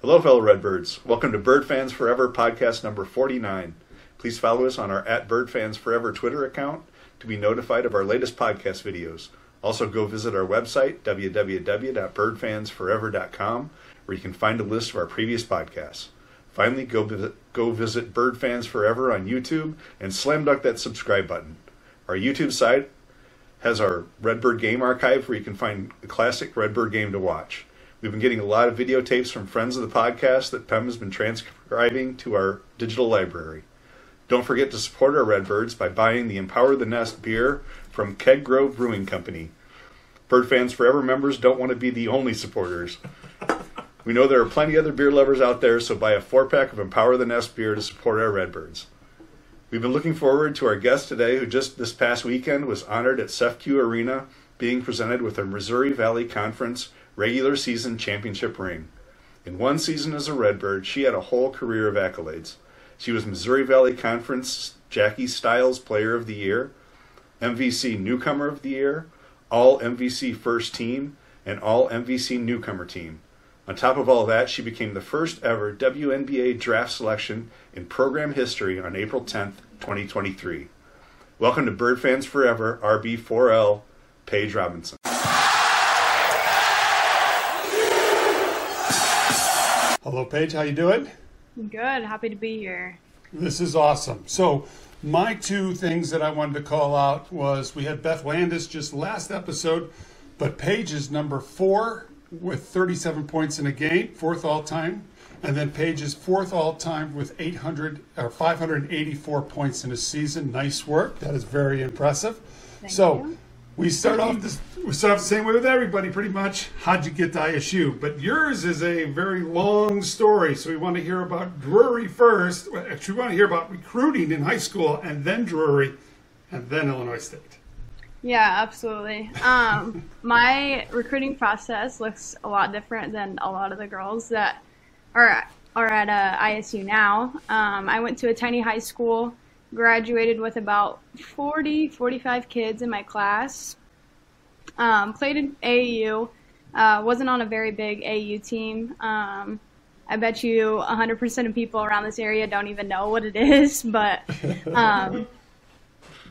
Hello, fellow Redbirds. Welcome to Bird Fans Forever podcast number 49. Please follow us on our at Bird Fans Forever Twitter account to be notified of our latest podcast videos. Also, go visit our website, www.birdfansforever.com, where you can find a list of our previous podcasts. Finally, go visit, go visit Bird Fans Forever on YouTube and slam dunk that subscribe button. Our YouTube site has our Redbird game archive where you can find the classic Redbird game to watch. We've been getting a lot of videotapes from friends of the podcast that PEM has been transcribing to our digital library. Don't forget to support our Redbirds by buying the Empower the Nest beer from Keg Grove Brewing Company. Bird Fans Forever members don't want to be the only supporters. We know there are plenty other beer lovers out there, so buy a four pack of Empower the Nest beer to support our Redbirds. We've been looking forward to our guest today, who just this past weekend was honored at CEFCU Arena, being presented with a Missouri Valley Conference regular season championship ring. In one season as a Redbird, she had a whole career of accolades. She was Missouri Valley Conference Jackie Stiles Player of the Year, MVC Newcomer of the Year, All MVC First Team, and All MVC Newcomer Team. On top of all that, she became the first ever WNBA draft selection in program history on April 10th, 2023. Welcome to Bird Fans Forever, RB4L, Paige Robinson. Hello, Paige. How you doing? Good. Happy to be here. This is awesome. So, my two things that I wanted to call out was we had Beth Landis just last episode, but Paige is number four with 37 points in a game, fourth all time, and then Paige is fourth all time with 800 or 584 points in a season. Nice work. That is very impressive. Thank so you. We start off this. We start off the same way with everybody, pretty much. How'd you get to ISU? But yours is a very long story, so we want to hear about Drury first. Actually, we want to hear about recruiting in high school, and then Drury, and then Illinois State. Yeah, absolutely. Um, my recruiting process looks a lot different than a lot of the girls that are are at uh, ISU now. Um, I went to a tiny high school, graduated with about 40, 45 kids in my class. Um, played in AAU, uh, wasn't on a very big AAU team. Um, I bet you 100% of people around this area don't even know what it is, but um,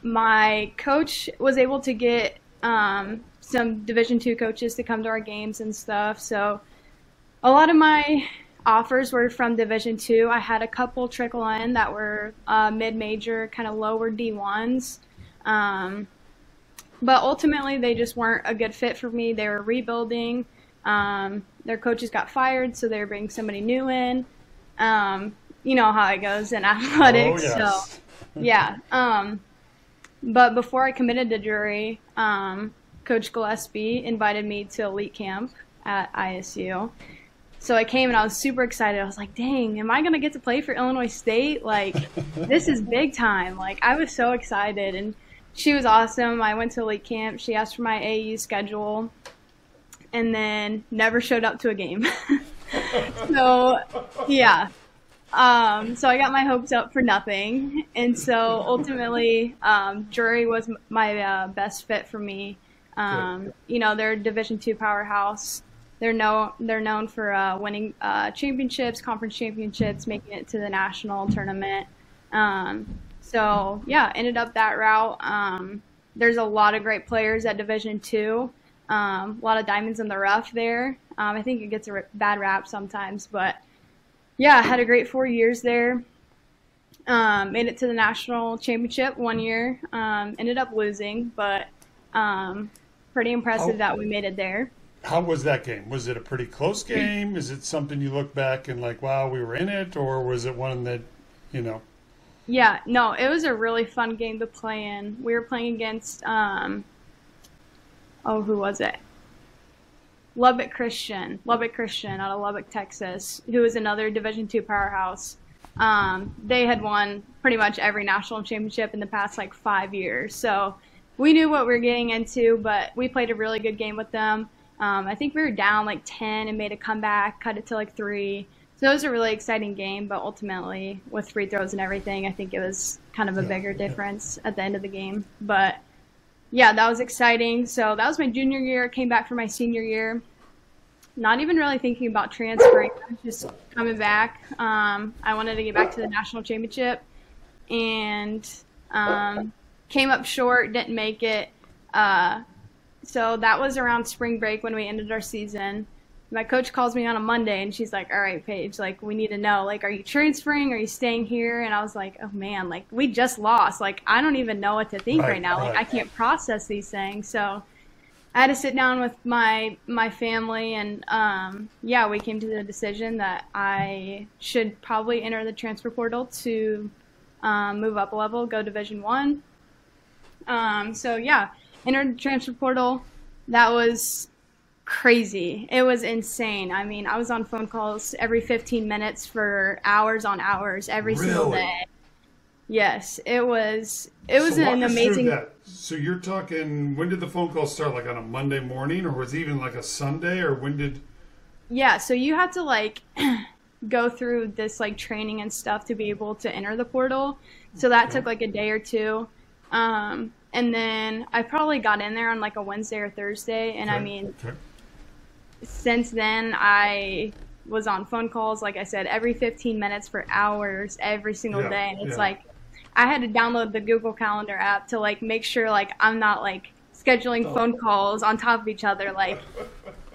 my coach was able to get um, some Division two coaches to come to our games and stuff. So a lot of my offers were from Division two. I had a couple trickle in that were uh, mid major, kind of lower D ones. Um, but ultimately, they just weren't a good fit for me. They were rebuilding. Um, their coaches got fired, so they were bringing somebody new in. Um, you know how it goes in athletics. Oh, yes. So, yeah. Um, but before I committed to Drury, um, Coach Gillespie invited me to elite camp at ISU. So I came and I was super excited. I was like, dang, am I going to get to play for Illinois State? Like, this is big time. Like, I was so excited. And she was awesome. I went to elite camp. She asked for my AU schedule and then never showed up to a game. so, yeah. Um, so I got my hopes up for nothing, and so ultimately, um, Drury was my uh, best fit for me. Um, you know, they're a Division two powerhouse. They're no, they're known for uh, winning uh, championships, conference championships, making it to the national tournament. Um, so yeah, ended up that route. Um, there's a lot of great players at Division two. Um, a lot of diamonds in the rough there. Um, I think it gets a bad rap sometimes, but yeah, had a great four years there. Um, made it to the national championship one year. Um, ended up losing, but um, pretty impressive Oh. that we made it there. How was that game? Was it a pretty close game? Is it something you look back and like, wow, we were in it, or was it one that, you know? Yeah, no, it was a really fun game to play in. We were playing against, um, oh, who was it? Lubbock Christian, Lubbock Christian out of Lubbock, Texas, who is another Division two powerhouse. Um, they had won pretty much every national championship in the past like five years, so we knew what we were getting into. But we played a really good game with them. Um, I think we were down like ten and made a comeback, cut it to like three. So it was a really exciting game, but ultimately, with free throws and everything, I think it was kind of a Yeah, bigger yeah. difference at the end of the game. But yeah, that was exciting. So that was my junior year. Came back for my senior year. not even really thinking about transferring. Just coming back. Um, I wanted to get back to the national championship, and um, came up short. Didn't make it. Uh, so that was around spring break when we ended our season. My coach calls me on a Monday and she's like, "All right, Paige, like we need to know, like, are you transferring? Are you staying here?" And I was like, "Oh man, like we just lost. Like I don't even know what to think Right, right, now. Like right. I can't process these things." So I had to sit down with my my family, and um, yeah, we came to the decision that I should probably enter the transfer portal to um, move up a level, go Division One. Um, so yeah, entered the transfer portal. That was crazy. It was insane. I mean, I was on phone calls every 15 minutes for hours on hours every single day. Yes, it was. It was So an amazing. So you're talking. When did the phone call start? Like on a Monday morning, or was it even like a Sunday, or when did? Yeah, so you have to like go through this like training and stuff to be able to enter the portal. So that took like a day or two. Um, and then I probably got in there on like a Wednesday or Thursday. And I mean, okay. since then I was on phone calls, like I said, every 15 minutes for hours every single Yeah, day. And it's yeah. like I had to download the Google Calendar app to like make sure like I'm not like scheduling Oh. phone calls on top of each other. Like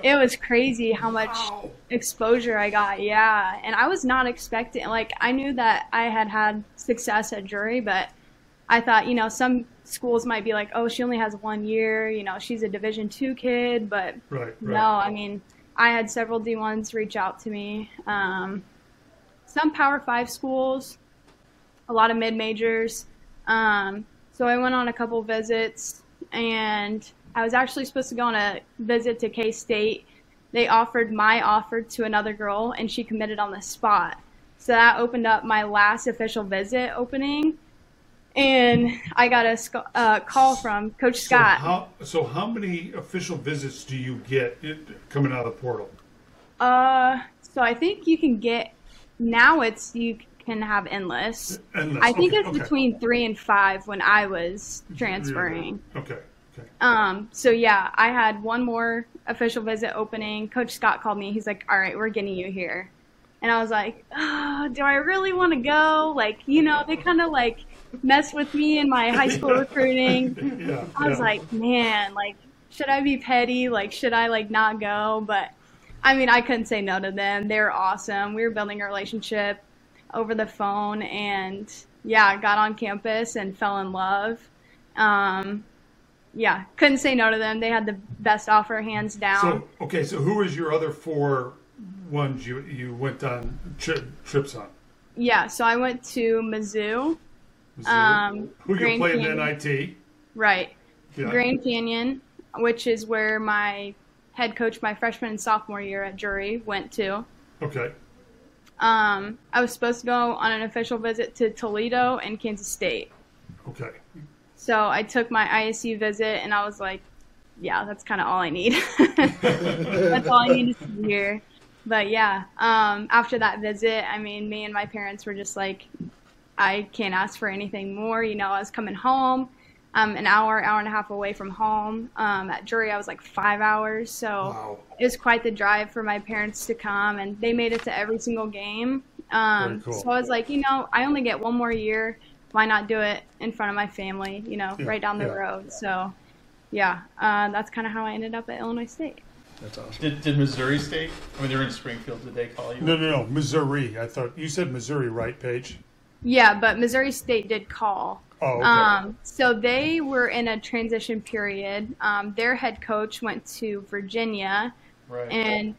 it was crazy how much Wow. exposure I got. Yeah, and I was not expecting. Like I knew that I had had success at Drury, but I thought you know some schools might be like, oh, she only has one year. You know, she's a Division two kid, but Right, right. no, I mean, I had several D1s reach out to me. Um, some Power Five schools, a lot of mid majors. Um, so I went on a couple visits, and I was actually supposed to go on a visit to K State. They offered my offer to another girl, and she committed on the spot. So that opened up my last official visit opening. And I got a sc- uh, call from Coach So Scott. how, so how many official visits do you get it, coming out of the portal? Uh, so I think you can get now. It's you can have endless. Endless. I think Okay, it's okay. between three and five when I was transferring. Okay, okay. Um, so yeah, I had one more official visit opening. Coach Scott called me. He's like, "All right, we're getting you here," and I was like, oh, "Do I really want to go?" Like, you know, they kind of like messed with me in my high school recruiting. Yeah, I was yeah. like, man, like, should I be petty? Like, should I like not go? But I mean, I couldn't say no to them. They were awesome. We were building a relationship over the phone, and yeah, I got on campus and fell in love. Um, yeah, couldn't say no to them. They had the best offer, hands down. So okay, so who was your other four ones you you went on tri- trips on? yeah, so I went to Mizzou? Um, who played in Canyon. NIT? right? Yeah. Grand Canyon, which is where my head coach my freshman and sophomore year at Drury went to. Okay. Um, I was supposed to go on an official visit to Toledo and Kansas State. Okay. So I took my ISU visit and I was like, yeah, that's kind of all I need. that's all I need to see here. But yeah, um, after that visit, I mean, me and my parents were just like, I can't ask for anything more. You know, I was coming home, um, an hour, hour and a half away from home. Um, at Drury, I was like five hours. So Wow. it was quite the drive for my parents to come, and they made it to every single game. Um, cool. So I was like, you know, I only get one more year. Why not do it in front of my family? You know, Yeah, right down the yeah. road. So, yeah, uh, that's kind of how I ended up at Illinois State. That's awesome. Did, did Missouri State? I mean, they're in Springfield. Did they call you? No, no, no. Missouri. I thought you said Missouri, right, Paige? Yeah, but Missouri State did call. Oh, okay. Um, so they were in a transition period. Um, their head coach went to Virginia, Right. and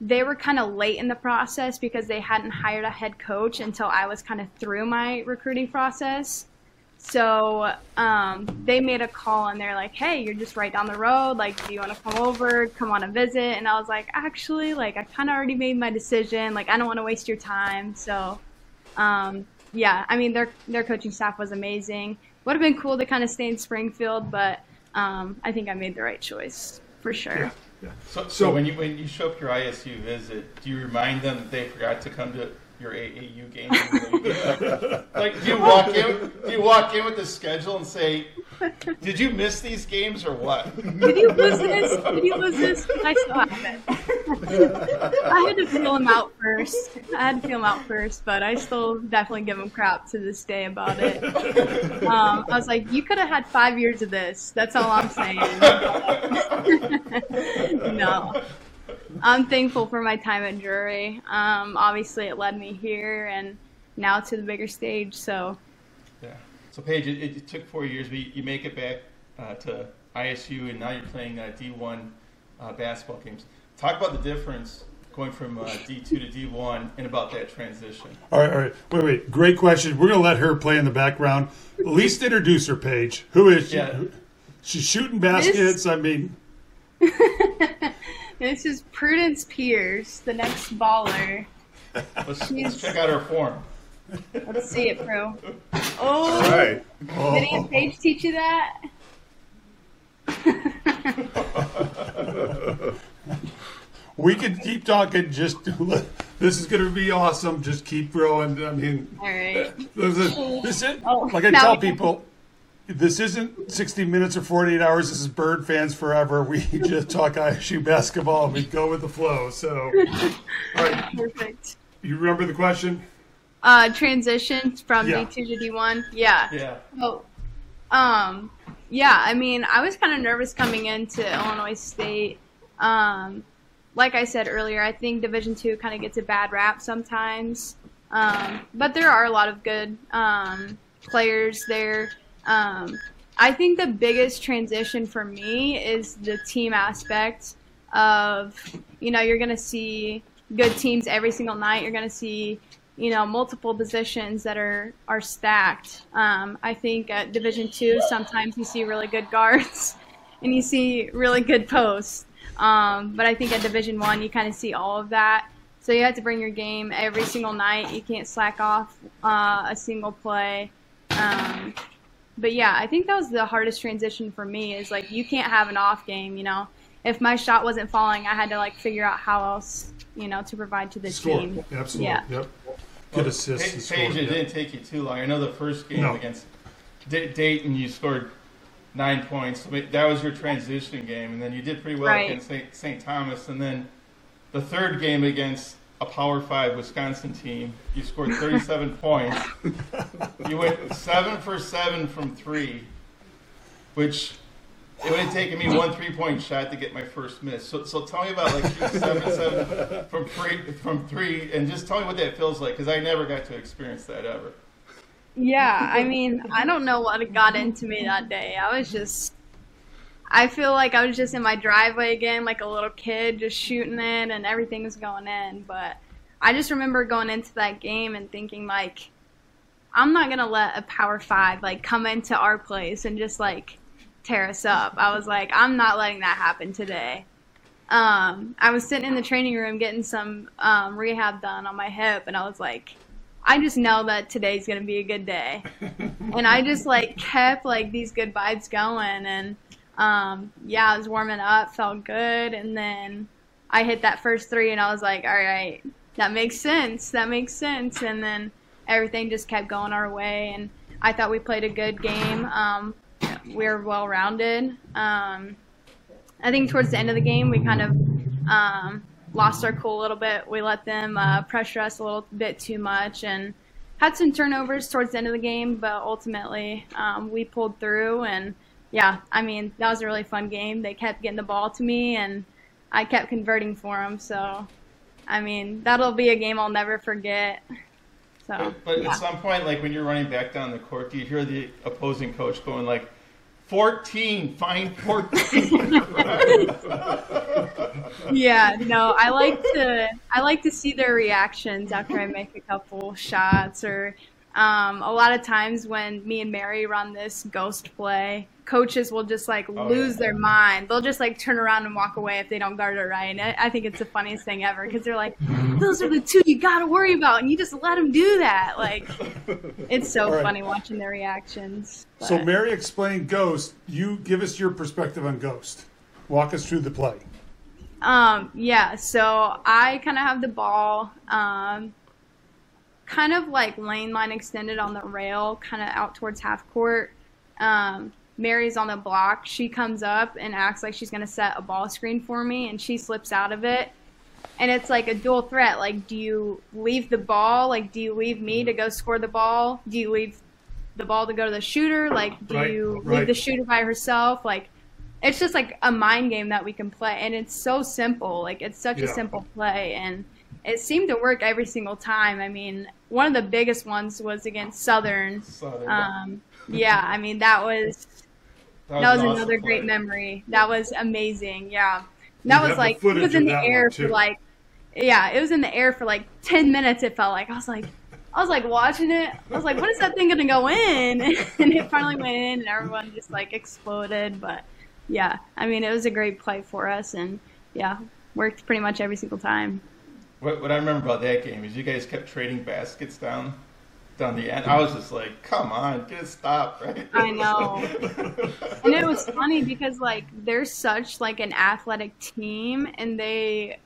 they were kind of late in the process because they hadn't hired a head coach until I was kind of through my recruiting process. So um, they made a call and they're like, "Hey, you're just right down the road. Like, do you want to come over, come on a visit?" And I was like, "Actually, like, I kind of already made my decision. Like, I don't want to waste your time." So, um, yeah, I mean, their their coaching staff was amazing. Would have been cool to kind of stay in Springfield, but um, I think I made the right choice for sure. yeah, yeah. so, so, so- when you when you show up your ISU visit, do you remind them that they forgot to come to your AAU games? like, do you walk in? Do you walk in with the schedule and say, "Did you miss these games or what?" Did you lose this? Did you lose this? I still have it. I had to feel him out first. I had to feel him out first, but I still definitely give him crap to this day about it. Um, I was like, you could have had five years of this. That's all I'm saying. no. I'm thankful for my time at Drury. Um, obviously, it led me here and now to the bigger stage. So, Yeah. So Paige, it, it took four years, but you, you make it back uh, to ISU, and now you're playing uh, D1 uh, basketball games. Talk about the difference going from uh, D2 to D1 and about that transition. All right, all right. Wait, wait. Great question. We're going to let her play in the background. At least introduce her, Paige. Who is she? Yeah. She's shooting baskets. I mean, this is Prudence Pierce, the next baller. Let's, let's check out our form. Let's see it, Pro. Oh, All Oh, did Aunt Paige teach you that? we could keep talking. Just this is going to be awesome. Just keep growing. I mean, All right. this is, this is Oh, like I tell people. This isn't 60 minutes or 48 hours. This is Bird fans forever. We just talk ISU basketball and we go with the flow. So, all right, Perfect. you remember the question? Uh, transition from Yeah. D2 to D1. Yeah. Yeah. Oh, um, yeah. I mean, I was kind of nervous coming into Illinois State. Um, like I said earlier, I think Division Two kind of gets a bad rap sometimes, um, but there are a lot of good um, players there. Um, I think the biggest transition for me is the team aspect of, you know, you're going to see good teams every single night. You're going to see, you know, multiple positions that are are stacked. Um, I think at Division Two, sometimes you see really good guards, and you see really good posts. Um, but I think at Division One, you kind of see all of that. So you have to bring your game every single night. You can't slack off uh, a single play. Um, but yeah, I think that was the hardest transition for me. Is like you can't have an off game. You know, if my shot wasn't falling, I had to like figure out how else, you know, to provide to the Score. team. Absolutely. Yeah. Yep. Good assists. Paige, score. Paige, it Yep. didn't take you too long. I know the first game No. against D- Dayton, you scored nine points. I That was your transition game, and then you did pretty well Right. against St. St. Thomas. And then the third game against a Power Five Wisconsin team, you scored 37 points. You went seven for seven from three, which it would have taken me one three-point shot to get my first miss. So, so tell me about like shooting seven seven from three from three, and just tell me what that feels like because I never got to experience that ever. Yeah, I mean, I don't know what got into me that day. I was just, I feel like I was just in my driveway again, like a little kid, just shooting it, and everything was going in. But I just remember going into that game and thinking, like, I'm not gonna let a Power Five like come into our place and just like tear us up. I was like, I'm not letting that happen today. Um, I was sitting in the training room getting some um, rehab done on my hip, and I was like, I just know that today's gonna be a good day, and I just like kept like these good vibes going, and um, yeah, I was warming up, felt good, and then I hit that first three, and I was like, all right, that makes sense, that makes sense, and then everything just kept going our way, and I thought we played a good game. Um, we were well rounded. Um, I think towards the end of the game, we kind of um, lost our cool a little bit. We let them uh, pressure us a little bit too much and had some turnovers towards the end of the game, but ultimately um, we pulled through. And yeah, I mean, that was a really fun game. They kept getting the ball to me, and I kept converting for them. So, I mean, that'll be a game I'll never forget. So, But, but yeah. at some point, like when you're running back down the court, do you hear the opposing coach going like, 14, fine 14. yeah no i like to i like to see their reactions after i make a couple shots or um, a lot of times when me and mary run this ghost play coaches will just like Oh, lose yeah. their mind they'll just like turn around and walk away if they don't guard it right and i, think it's the funniest thing ever because they're like those are the two you gotta worry about and you just let them do that like it's so right. funny watching their reactions So Mary explained Ghost. You give us your perspective on Ghost. Walk us through the play. Um, yeah, so I kind of have the ball. Um, kind of like lane line extended on the rail, kind of out towards half court. Um, Mary's on the block. She comes up and acts like she's going to set a ball screen for me, and she slips out of it. And it's like a dual threat. Like, do you leave the ball? Like, do you leave me to go score the ball? Do you leave the ball to go to the shooter? Like, do Right, you right. leave the shooter by herself? Like, it's just like a mind game that we can play, and it's so simple. Like, it's such a simple play, and it seemed to work every single time. I mean, one of the biggest ones was against Southern. Southern. Um, yeah, I mean that was that was, an awesome another great memory. That was amazing. Yeah, that have was like it was in the air for like yeah, it was in the air for like ten minutes. It felt like I was like I was like watching it. I was like, when is that thing gonna go in? and it finally went in, and everyone just like exploded. But yeah, I mean it was a great play for us, and yeah, worked pretty much every single time. What, what I remember about that game is you guys kept trading baskets down down the end. I was just like, come on, get it stopped, right? I know. and it was funny because like they're such like an athletic team and they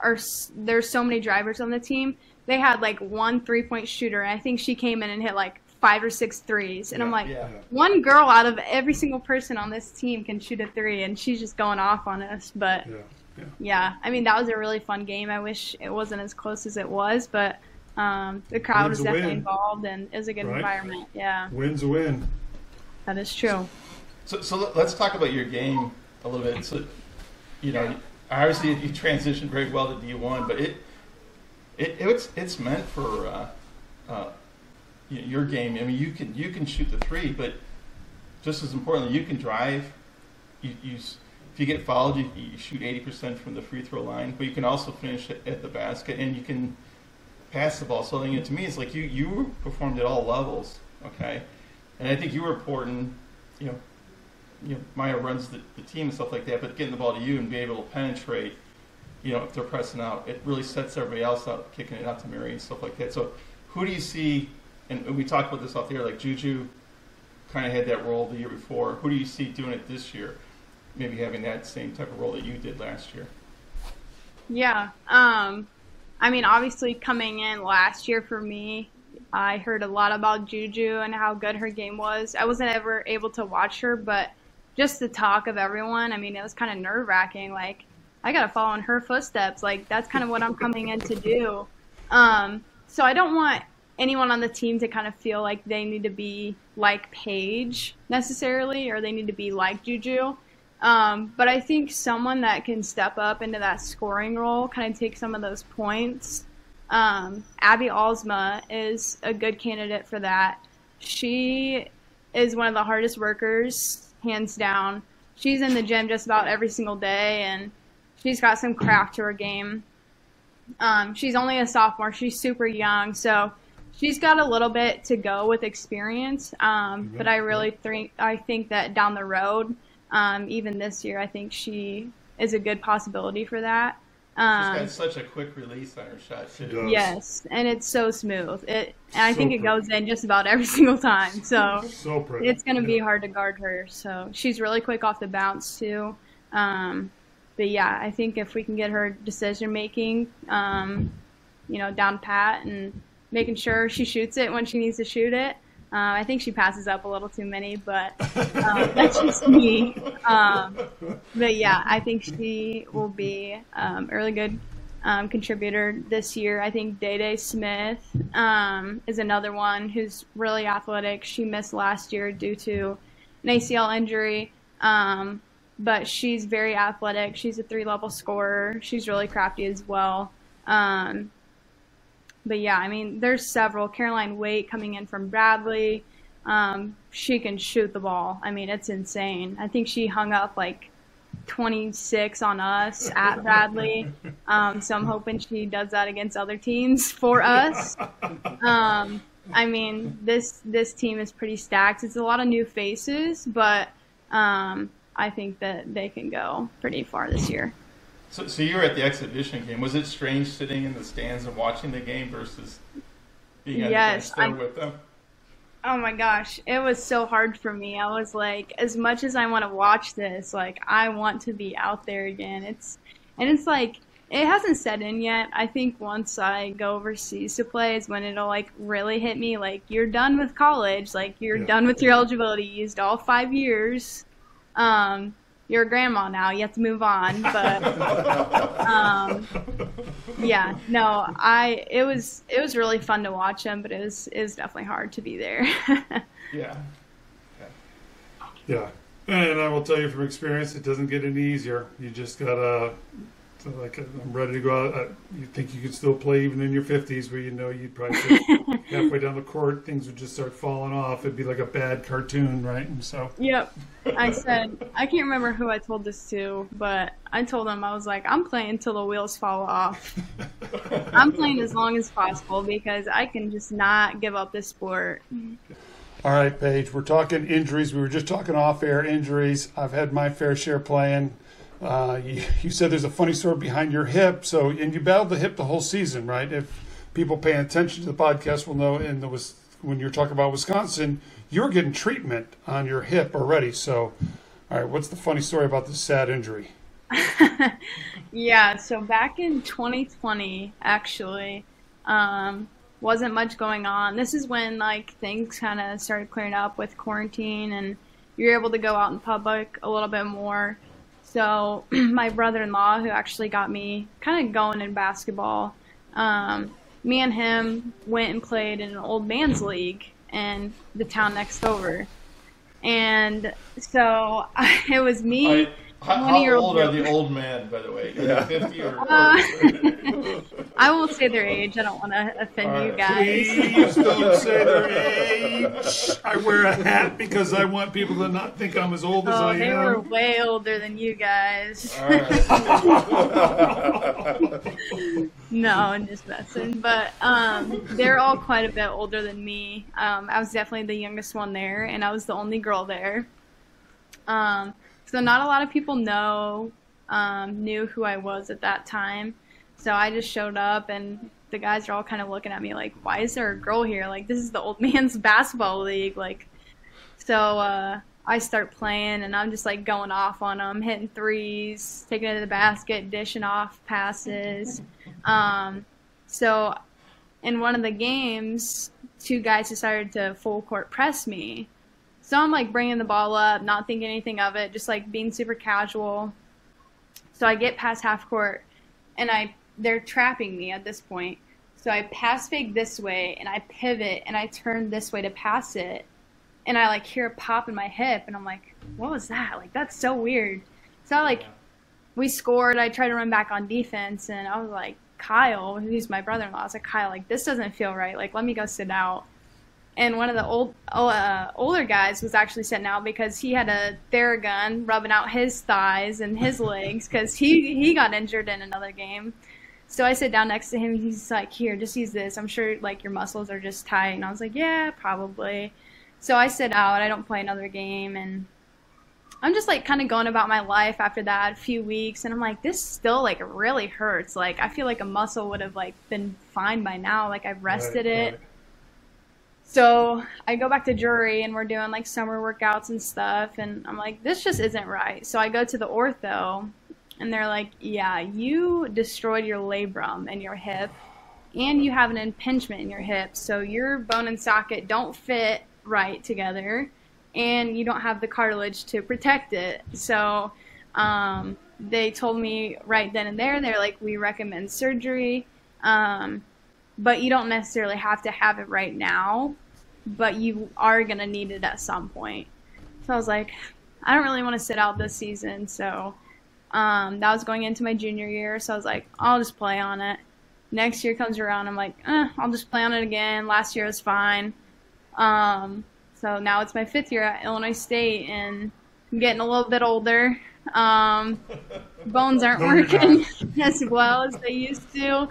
are there's so many drivers on the team they had like one three point shooter and i think she came in and hit like five or six threes and i'm like yeah. one girl out of every single person on this team can shoot a three and she's just going off on us but Yeah. Yeah. yeah i mean that was a really fun game i wish it wasn't as close as it was but um, the crowd Win's was a win. definitely involved and it was a good Right. environment yeah Wins a win. that is true So, so let- let's talk about your game a little bit. So, you know, obviously you transitioned very well to D1, but it, it it's it's meant for uh, uh, your game. I mean, you can you can shoot the three, but just as importantly, you can drive. You, you s- if you get fouled, you, you shoot eighty percent from the free throw line, but you can also finish at, at the basket, and you can pass the ball. So you know, to me, it's like you you performed at all levels. Okay, and I think you were important. You know, you know, Maya runs the, the team and stuff like that, but getting the ball to you and being able to penetrate, you know, if they're pressing out, it really sets everybody else up, kicking it out to Mary and stuff like that. So, who do you see? And we talked about this off the air. Like Juju, kind of had that role the year before. Who do you see doing it this year? Maybe having that same type of role that you did last year. Yeah. Um, I mean, obviously, coming in last year for me, I heard a lot about Juju and how good her game was. I wasn't ever able to watch her, but just the talk of everyone, I mean, it was kind of nerve wracking. Like, I got to follow in her footsteps. Like, that's kind of what I'm coming in to do. Um, so I don't want anyone on the team to kind of feel like they need to be like Paige necessarily, or they need to be like Juju. Um, but I think someone that can step up into that scoring role, kind of take some of those points. Um, Abby Alsma is a good candidate for that. She is one of the hardest workers, hands down. She's in the gym just about every single day, and she's got some craft to her game. Um, she's only a sophomore. She's super young, so she's got a little bit to go with experience. Um, but I really think I think that down the road, um, even this year, I think she is a good possibility for that. She's Um, got such a quick release on her shot too. does. yes, and it's so smooth. It and I So think it pretty. goes in just about every single time. So So pretty. it's going to be hard to guard her. So she's really quick off the bounce too. Um, but yeah, I think if we can get her decision making, um, you know, down pat and making sure she shoots it when she needs to shoot it. Uh, I think she passes up a little too many, but um, that's just me. Um, but yeah, I think she will be um, a really good um, contributor this year. I think Day Day Smith um, is another one who's really athletic. She missed last year due to an ACL injury, um, but she's very athletic. She's a three level scorer. She's really crafty as well. But yeah, I mean, there's several. Caroline Waite coming in from Bradley. Um, she can shoot the ball. I mean, it's insane. I think she hung up like 26 on us at Bradley. Um, so I'm hoping she does that against other teams for us. Um, I mean, this this team is pretty stacked. It's a lot of new faces, but um, I think that they can go pretty far this year. So, so you were at the exhibition game. Was it strange sitting in the stands and watching the game versus being on Yes, the bench I- there with them? Oh my gosh, it was so hard for me. I was like, as much as I want to watch this, like I want to be out there again. It's and it's like it hasn't set in yet. I think once I go overseas to play is when it'll like really hit me. Like you're done with college. Like you're Yeah. done with your eligibility. You used all five years. Um, you're a grandma now. You have to move on. But um, yeah, no, I it was it was really fun to watch them, but it was it was definitely hard to be there. Yeah. Yeah, and I will tell you from experience, it doesn't get any easier. You just gotta, so like, I'm ready to go out. Uh, you think you could still play even in your 50s, where you know you'd probably halfway down the court, things would just start falling off. It'd be like a bad cartoon, right? And so, Yep. I said, I can't remember who I told this to, but I told him, I was like, I'm playing until the wheels fall off. I'm playing as long as possible because I can just not give up this sport. all right, Paige, we're talking injuries. We were just talking off-air injuries. I've had my fair share playing. Uh, you, you said there's a funny story behind your hip, so and you battled the hip the whole season, right? If people paying attention to the podcast will know, And the was when you're talking about Wisconsin, you were getting treatment on your hip already. So, all right, what's the funny story about this sad injury? Yeah, so back in 2020, actually, um, wasn't much going on. This is when like things kind of started clearing up with quarantine, and you're able to go out in public a little bit more. So my brother-in-law, who actually got me kind of going in basketball, um, me and him went and played in an old man's league in the town next over, and so it was me. I, how, how 20-year-old old are the old men, by the way? Are they 50 or? Uh, I won't say their age. I don't want to offend All you guys. Please don't say their age. I wear a hat because I want people to not think I'm as old as Oh, I they am. They were way older than you guys. All right. No, I'm just messing. But um, they're all quite a bit older than me. Um, I was definitely the youngest one there, and I was the only girl there. Um, so not a lot of people know um, knew who I was at that time. So I just showed up, and the guys are all kind of looking at me like, "Why is there a girl here? Like this is the old man's basketball league." Like, so uh, I start playing, and I'm just like going off on them, hitting threes, taking it to the basket, dishing off passes. Um, so in one of the games, two guys decided to full court press me. So I'm like bringing the ball up, not thinking anything of it, just like being super casual. So I get past half court, and I they're trapping me at this point. So I pass fake this way, and I pivot, and I turn this way to pass it, and I like hear a pop in my hip, and I'm like, what was that? Like that's so weird. So I like we scored. I tried to run back on defense, and I was like, Kyle, who's my brother-in-law, I was like, Kyle, like this doesn't feel right. Like let me go sit out. And one of the old uh, older guys was actually sitting out because he had a Theragun rubbing out his thighs and his legs because he he got injured in another game. So I sit down next to him. He's like, "Here, just use this. I'm sure like your muscles are just tight." And I was like, "Yeah, probably." So I sit out. I don't play another game, and I'm just like kind of going about my life after that a few weeks, and I'm like, this still like really hurts. Like I feel like a muscle would have like been fine by now. Like I've rested Right, it. right. So I go back to Drury and we're doing like summer workouts and stuff, and I'm like, this just isn't right. So I go to the ortho, and they're like, yeah, you destroyed your labrum and your hip, and you have an impingement in your hip, so your bone and socket don't fit right together, and you don't have the cartilage to protect it. So um, they told me right then and there, they're like, we recommend surgery. Um, but you don't necessarily have to have it right now, but you are going to need it at some point. So I was like, I don't really want to sit out this season. So um, that was going into my junior year. So I was like, I'll just play on it. Next year comes around, I'm like, eh, I'll just play on it again. Last year was fine. Um, so now it's my fifth year at Illinois State, and I'm getting a little bit older. Um, bones aren't No, working as well as they used to.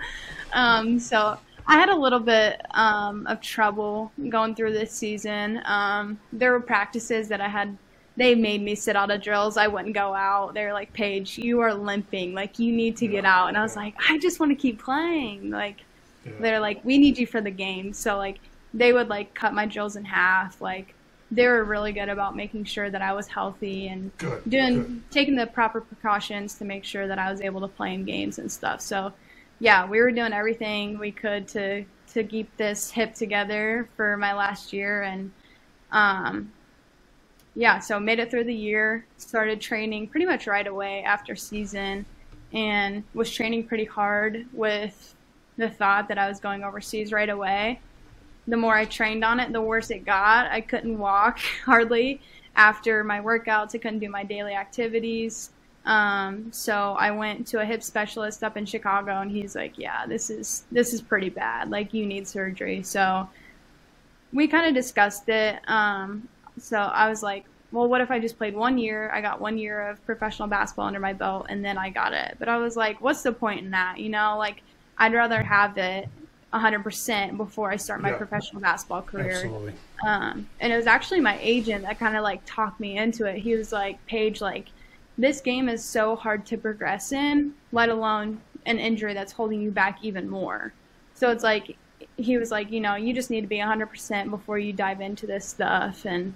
Um, so I had a little bit um, of trouble going through this season. Um, there were practices that I had. They made me sit out of drills. I wouldn't go out. They're like, Paige, you are limping. Like, you need to get out. And I was like, I just want to keep playing. Like, Yeah. they're like, we need you for the game. So, like, they would, like, cut my drills in half. Like, they were really good about making sure that I was healthy and Good, doing good. taking the proper precautions to make sure that I was able to play in games and stuff. So, yeah, we were doing everything we could to to keep this hip together for my last year and um yeah, so made it through the year, started training pretty much right away after season and was training pretty hard with the thought that I was going overseas right away. The more I trained on it, the worse it got. I couldn't walk hardly after my workouts. I couldn't do my daily activities. Um, so I went to a hip specialist up in Chicago, and he's like, "Yeah, this is this is pretty bad. Like you need surgery." So we kind of discussed it. Um, so I was like, well, what if I just played one year? I got one year of professional basketball under my belt and then I got it. But I was like, what's the point in that? You know, like I'd rather have it 100% before I start my Yeah. professional basketball career. Absolutely. Um, and it was actually my agent that kind of like talked me into it. He was like, Paige, like, this game is so hard to progress in, let alone an injury that's holding you back even more. So it's like, he was like, you know, you just need to be 100% before you dive into this stuff. And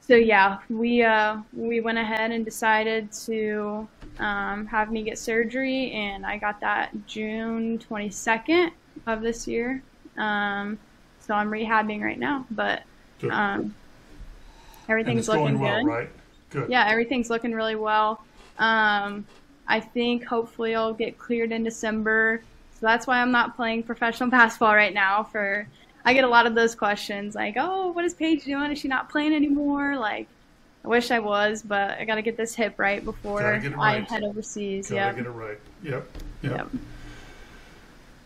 so, yeah, we, uh, we went ahead and decided to um, have me get surgery, and I got that June 22nd of this year. Um, so I'm rehabbing right now, but um, everything's looking well, good. right? Good. Yeah, everything's looking really well. Um, I think hopefully I'll get cleared in December. So that's why I'm not playing professional basketball right now. For I get a lot of those questions like, "Oh, what is Paige doing? Is she not playing anymore?" Like, I wish I was, but I got to get this hip right before it I head overseas. Yeah. get it right. Yep. Yep. Yep.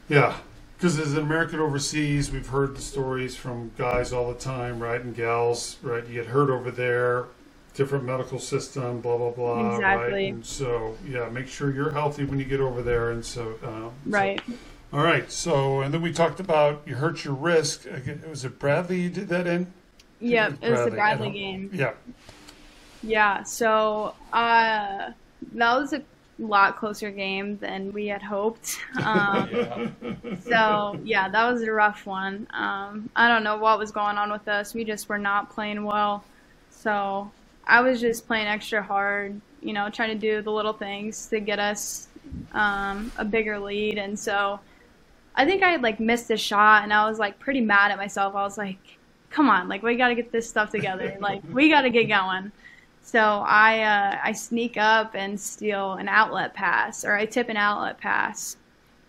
Yeah, because as an American overseas, we've heard the stories from guys all the time, right, and gals, right? You get hurt over there, different medical system, blah blah blah, right? Exactly. And so, yeah, make sure you're healthy when you get over there. And so, so- Right. all right. So, and then we talked about you hurt your wrist. Was it Bradley you did that in? Yep. It was the Bradley, don't- game. Yeah. Yeah, so uh, that was a lot closer game than we had hoped. Um, Yeah. so yeah, that was a rough one. Um, I don't know what was going on with us. We just were not playing well. So I was just playing extra hard, you know, trying to do the little things to get us um, a bigger lead. And so I think I had like missed a shot, and I was like pretty mad at myself. I was like, "Come on, like we got to get this stuff together. like we got to get going." So I uh, I sneak up and steal an outlet pass, or I tip an outlet pass.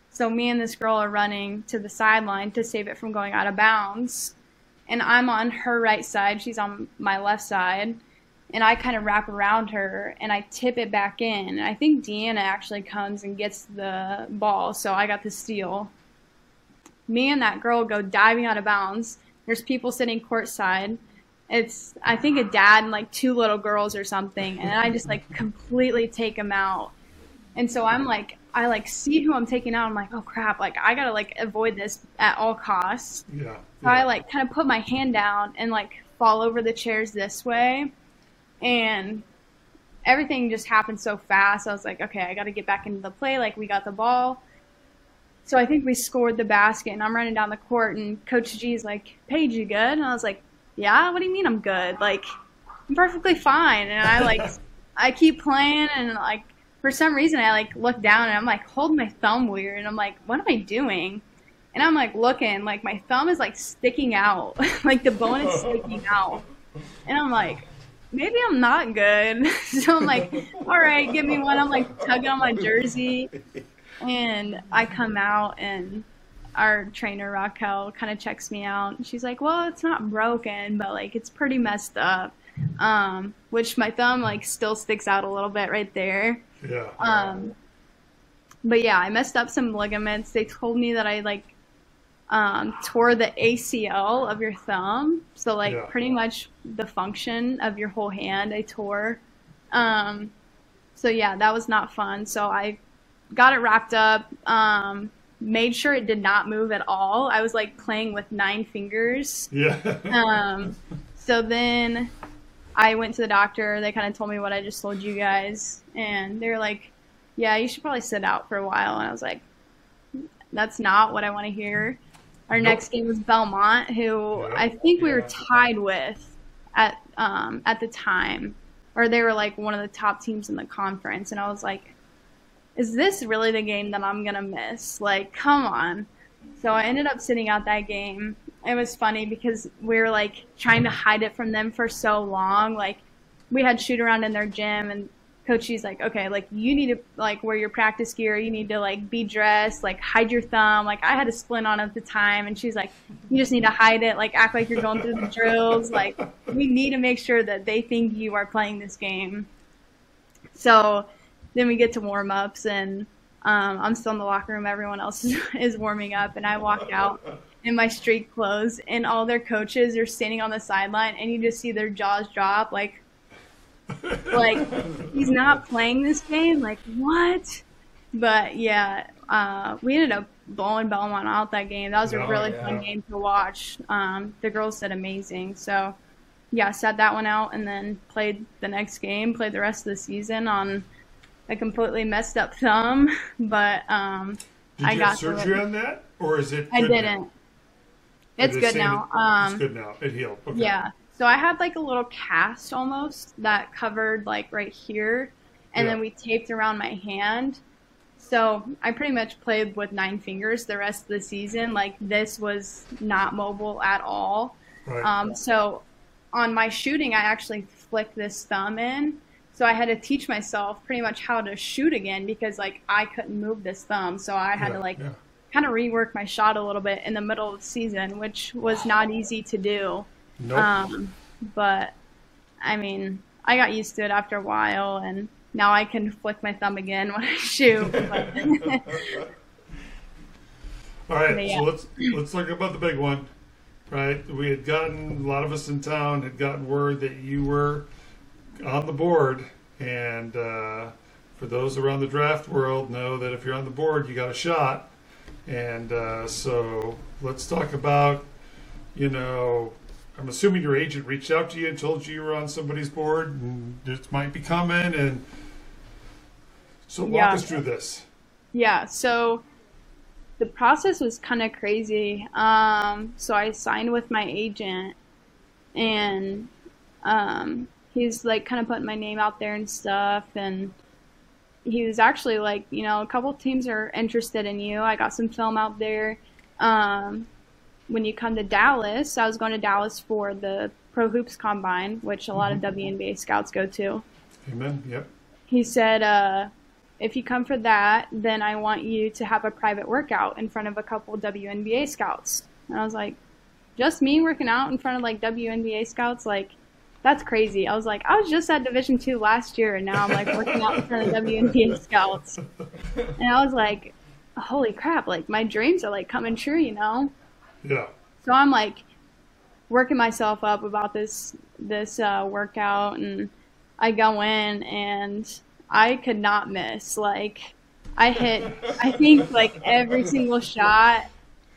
So me and this girl are running to the sideline to save it from going out of bounds, and I'm on her right side. She's on my left side, and I kind of wrap around her and I tip it back in. And I think Deanna actually comes and gets the ball, so I got the steal. Me and that girl go diving out of bounds. There's people sitting courtside. It's I think a dad and like two little girls or something, and I just like completely take them out. And so I'm like, I like see who I'm taking out. I'm like, oh crap! Like I gotta like avoid this at all costs. Yeah. So I like kind of put my hand down and like fall over the chairs this way, and everything just happened so fast. I was like, okay, I got to get back into the play. Like we got the ball. So I think we scored the basket, and I'm running down the court, and Coach G's like, "Paige, you good?" And I was like, "Yeah." What do you mean I'm good? Like, I'm perfectly fine. And I like, I keep playing, and like for some reason I like look down, and I'm like holding my thumb weird, and I'm like, "What am I doing?" And I'm like looking, like my thumb is like sticking out, like the bone is sticking out, and I'm like, maybe I'm not good. so I'm like, all right, give me one. I'm like tugging on my jersey, and I come out and our trainer Raquel kind of checks me out. She's like, well, it's not broken, but like it's pretty messed up. Um, which my thumb like still sticks out a little bit right there. Yeah. Um, but yeah, I messed up some ligaments. They told me that I like um, tore the ACL of your thumb, so like Yeah. pretty much the function of your whole hand. I tore. Um, so yeah, that was not fun. So I got it wrapped up. Um, made sure it did not move at all. I was like playing with nine fingers. yeah. Um, so then I went to the doctor. They kind of told me what I just told you guys, and they were like, "Yeah, you should probably sit out for a while." And I was like, "That's not what I want to hear." Our Nope. next game was Belmont, who Yeah. I think we were tied with at um, at the time, or they were like one of the top teams in the conference, and I was like, is this really the game that I'm gonna miss? Like, come on. So I ended up sitting out that game. It was funny because we were like trying to hide it from them for so long. Like we had shoot around in their gym and coach she's like okay like you need to like wear your practice gear. You need to like be dressed like hide your thumb. Like i had a splint on at the time and she's like you just need to hide it. Like act like you're going through the drills. Like we need to make sure that they think you are playing this game. So then we get to warm ups and um, i'm still in the locker room. Everyone else is warming up and i walk out in my street clothes and all their coaches are standing on the sideline and you just see their jaws drop like like he's not playing this game. Like what? But yeah, uh, we ended up blowing Belmont out that game. That was a Oh, really yeah. fun game to watch. Um, the girls did amazing. So yeah, sat that one out and then played the next game. Played the rest of the season on a completely messed up thumb, but um, Did I got surgery on that, or is it? I now? didn't. Or It's good now. Um, it's good now. It healed. Okay. Yeah. So I had like a little cast almost that covered like right here, and Yeah. then we taped around my hand. So I pretty much played with nine fingers the rest of the season. Like this was not mobile at all. Right. Um, so on my shooting, I actually flicked this thumb in. So I had to teach myself pretty much how to shoot again because like I couldn't move this thumb. So I had Yeah, to like yeah. kind of rework my shot a little bit in the middle of the season, which was not easy to do. Nope. Um, but I mean, I got used to it after a while, and now I can flick my thumb again when I shoot. All right, But yeah. so let's let's talk about the big one. Right, we had gotten a lot of us in town had gotten word that you were on the board, and uh, for those around the draft world, know that if you're on the board, you got a shot. And uh, so let's talk about, you know, I'm assuming your agent reached out to you and told you you were on somebody's board, and this might be coming. And so walk Yeah. us through this. yeah, so the process was kind of crazy. Um, so I signed with my agent, and um, he's like kind of putting my name out there and stuff, and he was actually like, you know, a couple teams are interested in you. I got some film out there. Um, when you come to Dallas, I was going to Dallas for the Pro Hoops Combine, which a lot of WNBA scouts go to. Amen. Yep. He said, uh, if you come for that, then I want you to have a private workout in front of a couple WNBA scouts. And I was like, just me working out in front of like WNBA scouts? Like, that's crazy. I was like, I was just at Division two last year, and now I'm like working out in front of WNBA scouts. And I was like, holy crap! Like my dreams are like coming true, you know. Yeah. So I'm like working myself up about this this uh, workout, and I go in and I could not miss. Like I hit, I think like every single shot,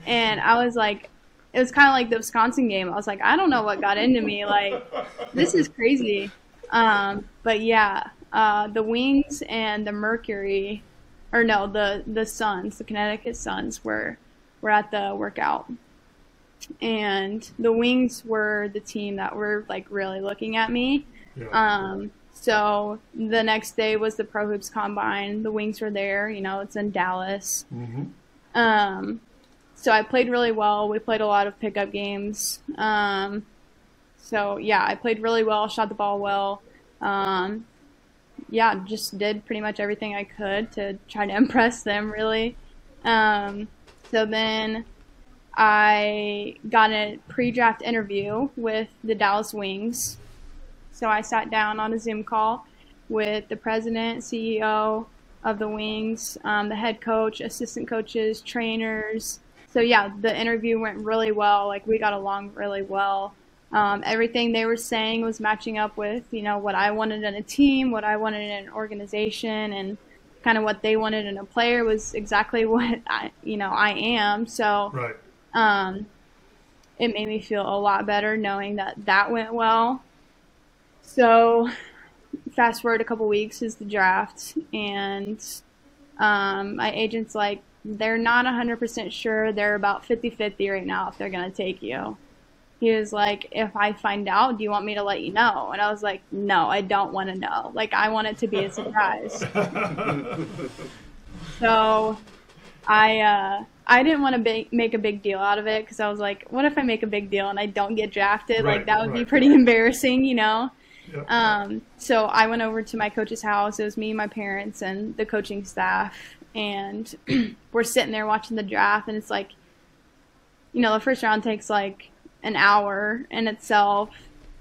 and I was like, it was kind of like the Wisconsin game. I was like, I don't know what got into me. Like this is crazy. Um, but yeah, uh, the Wings and the Mercury, or no, the the Suns, the Connecticut Suns were were at the workout and the Wings were the team that were like really looking at me. Yeah. Um, so the next day was the Pro Hoops Combine. The Wings were there. You know, it's in Dallas. hmm Um, so I played really well. We played a lot of pickup games. Um, so yeah, I played really well. Shot the ball well. Um, yeah, just did pretty much everything I could to try to impress them. Really. Um, so then I got a pre-draft interview with the Dallas Wings. So I sat down on a Zoom call with the president, CEO of the Wings, um, the head coach, assistant coaches, trainers. So yeah, the interview went really well. Like we got along really well. Um, everything they were saying was matching up with you know what I wanted in a team, what I wanted in an organization, and kind of what they wanted in a player was exactly what I you know I am. So Right. Um, it made me feel a lot better knowing that that went well. So, fast forward a couple weeks is the draft, and um, my agent's like, they're not 100% sure. They're about 50 50 right now if they're going to take you. he was like, if I find out, do you want me to let you know? And I was like, no, I don't want to know. Like, I want it to be a surprise. so I, uh, I didn't want to be- make a big deal out of it because I was like, what if I make a big deal and I don't get drafted? Right, like, that would be right. pretty embarrassing, you know? Yep. Um, so I went over to my coach's house. It was me, my parents, and the coaching staff. And we're sitting there watching the draft, and it's like, you know, the first round takes like an hour in itself.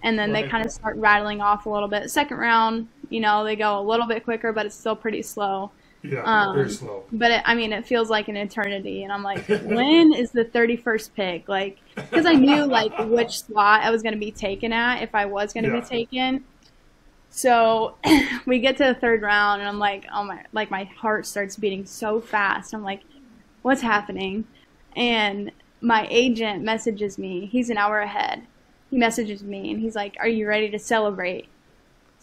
And then they kind of start rattling off a little bit. Second round, you know, they go a little bit quicker, but it's still pretty slow. Yeah, um, very slow. But it, I mean, it feels like an eternity, and I'm like, when is the 31st pick? Like, because I knew like which slot I was going to be taken at if I was going to Yeah. be taken. So we get to the third round, and I'm like, oh my, like my heart starts beating so fast. I'm like, what's happening? And my agent messages me. He's an hour ahead. He messages me, and he's like, "Are you ready to celebrate?"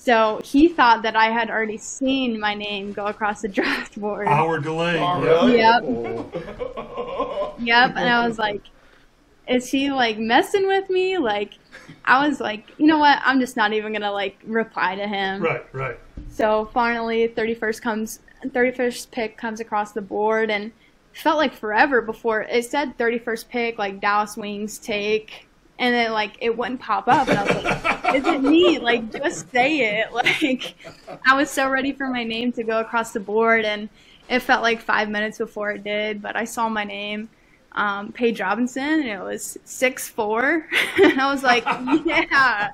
So he thought that I had already seen my name go across the draft board. Hour delay. Yeah. really? Yep. Oh. Yep. And I was like, is he like messing with me? Like, I was like, you know what? I'm just not even gonna like reply to him. Right, right. So finally, 31st comes, 31st pick comes across the board, and felt like forever before it said 31st pick, like Dallas Wings take, and then like it wouldn't pop up, and I was like, is it me? Like, just say it. Like, I was so ready for my name to go across the board, and it felt like five minutes before it did, but I saw my name. Um, Paige Robinson, and it was six four, and I was like, "Yeah,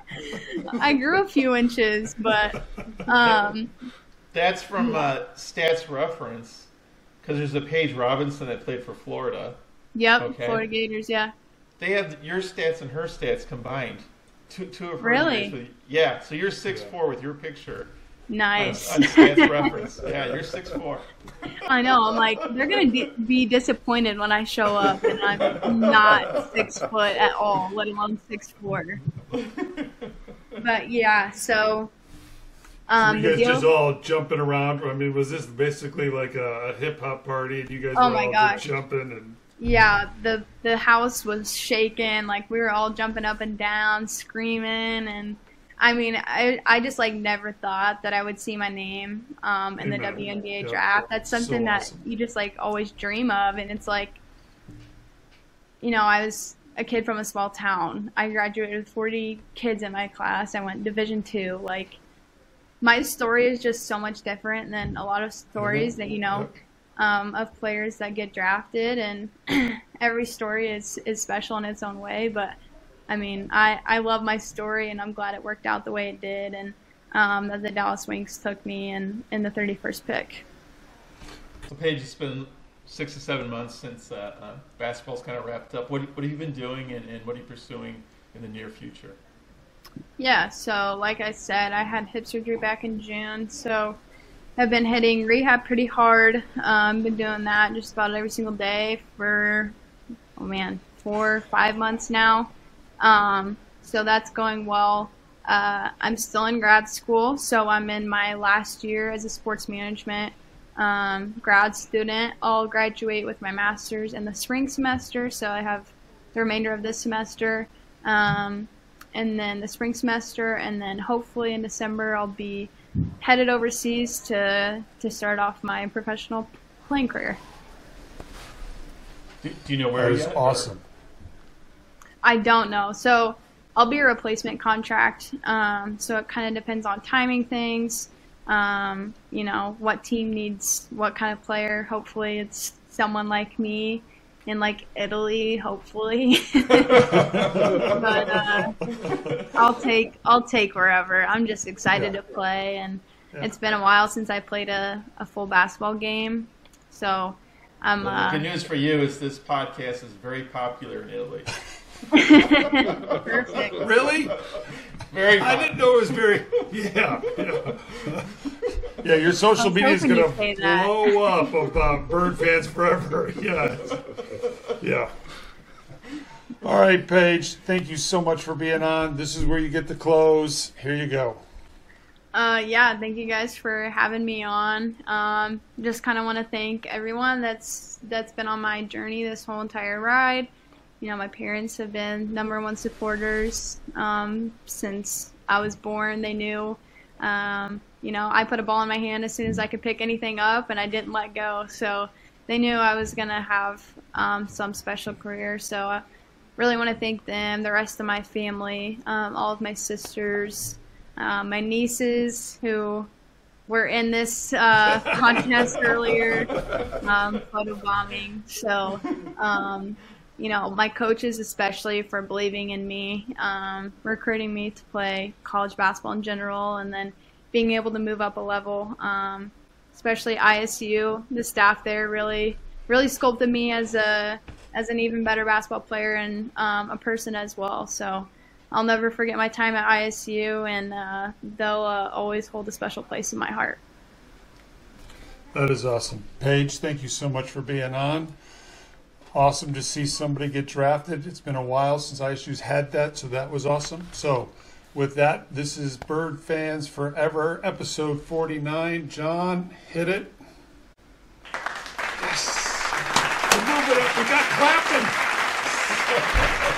I grew a few inches, but um, That's from uh, Stats Reference, because there's a Paige Robinson that played for Florida. Yep, Okay. Florida Gators. Yeah, They have your stats and her stats combined. Two, two of her Really? with- yeah, so you're six four with your picture on, nice. on Stats Reference. Yeah, you're six four. I know. I'm like, they're gonna di- be disappointed when I show up and I'm not six foot at all, let alone six four. But yeah, so um, you guys deal. just all jumping around. I mean, was this basically like a, a hip hop party? And you guys Oh were my all gosh. jumping and yeah, the the house was shaking. Like we were all jumping up and down, screaming, and I mean, I I just like never thought that I would see my name um, in the Amen. WNBA Yep. draft. That's So something that awesome. you just like always dream of, and it's like, you know, I was a kid from a small town. I graduated with 40 kids in my class. I went Division two. Like, my story is just so much different than a lot of stories that you know Yep. Um, of players that get drafted, and every story is is special in its own way. But I mean, I I love my story, and I'm glad it worked out the way it did, and um, that the Dallas Wings took me in in the 31st pick. So Paige, it's been six to seven months since uh, uh, basketball's kind of wrapped up. What, what have you been doing, and, and what are you pursuing in the near future? Yeah, so like I said, I had hip surgery back in June, so I've been hitting rehab pretty hard. Um, been doing that just about every single day for oh man, four five months now. Um, so that's going well. Uh, I'm still in grad school, so I'm in my last year as a sports management um, grad student. I'll graduate with my master's in the spring semester, so I have the remainder of this semester. Um, and then the spring semester, and then hopefully in December I'll be headed overseas to to start off my professional playing career. Do, do you know where that was or- awesome. I don't know, so I'll be a replacement contract. Um, so it kind of depends on timing things. Um, you know what team needs what kind of player. Hopefully it's someone like me in like Italy. Hopefully, but uh, I'll take I'll take wherever. I'm just excited Yeah. to play, and Yeah. it's been a while since I played a, a full basketball game, so I'm. Well, Uh, the good news for you is this podcast is very popular in Italy. perfect. Really? Very I didn't know it was very. Yeah. Yeah, yeah your social media is going to blow up about Bird fans forever. Yeah. Yeah. All right, Paige. Thank you so much for being on. This is where you get the close. Here you go. Uh, yeah, thank you guys for having me on. Um, just kind of want to thank everyone that's that's been on my journey this whole entire ride. You know, my parents have been number one supporters um, since I was born. They knew, um, you know, I put a ball in my hand as soon as I could pick anything up, and I didn't let go. So they knew I was going to have um, some special career. So I really want to thank them, the rest of my family, um, all of my sisters, uh, my nieces who were in this uh, contest earlier, um, photo bombing. So, um, you know, my coaches especially for believing in me, um, recruiting me to play college basketball in general, and then being able to move up a level. Um, especially ISU, the staff there really, really sculpted me as a as an even better basketball player and um, a person as well. So. I'll never forget my time at ISU, and uh, they'll uh, always hold a special place in my heart. That is awesome. Paige, thank you so much for being on. Awesome to see somebody get drafted. It's been a while since ISU's had that, so that was awesome. So, with that, this is Bird Fans Forever, episode 49. John, hit it. Yes. We. We got clapping.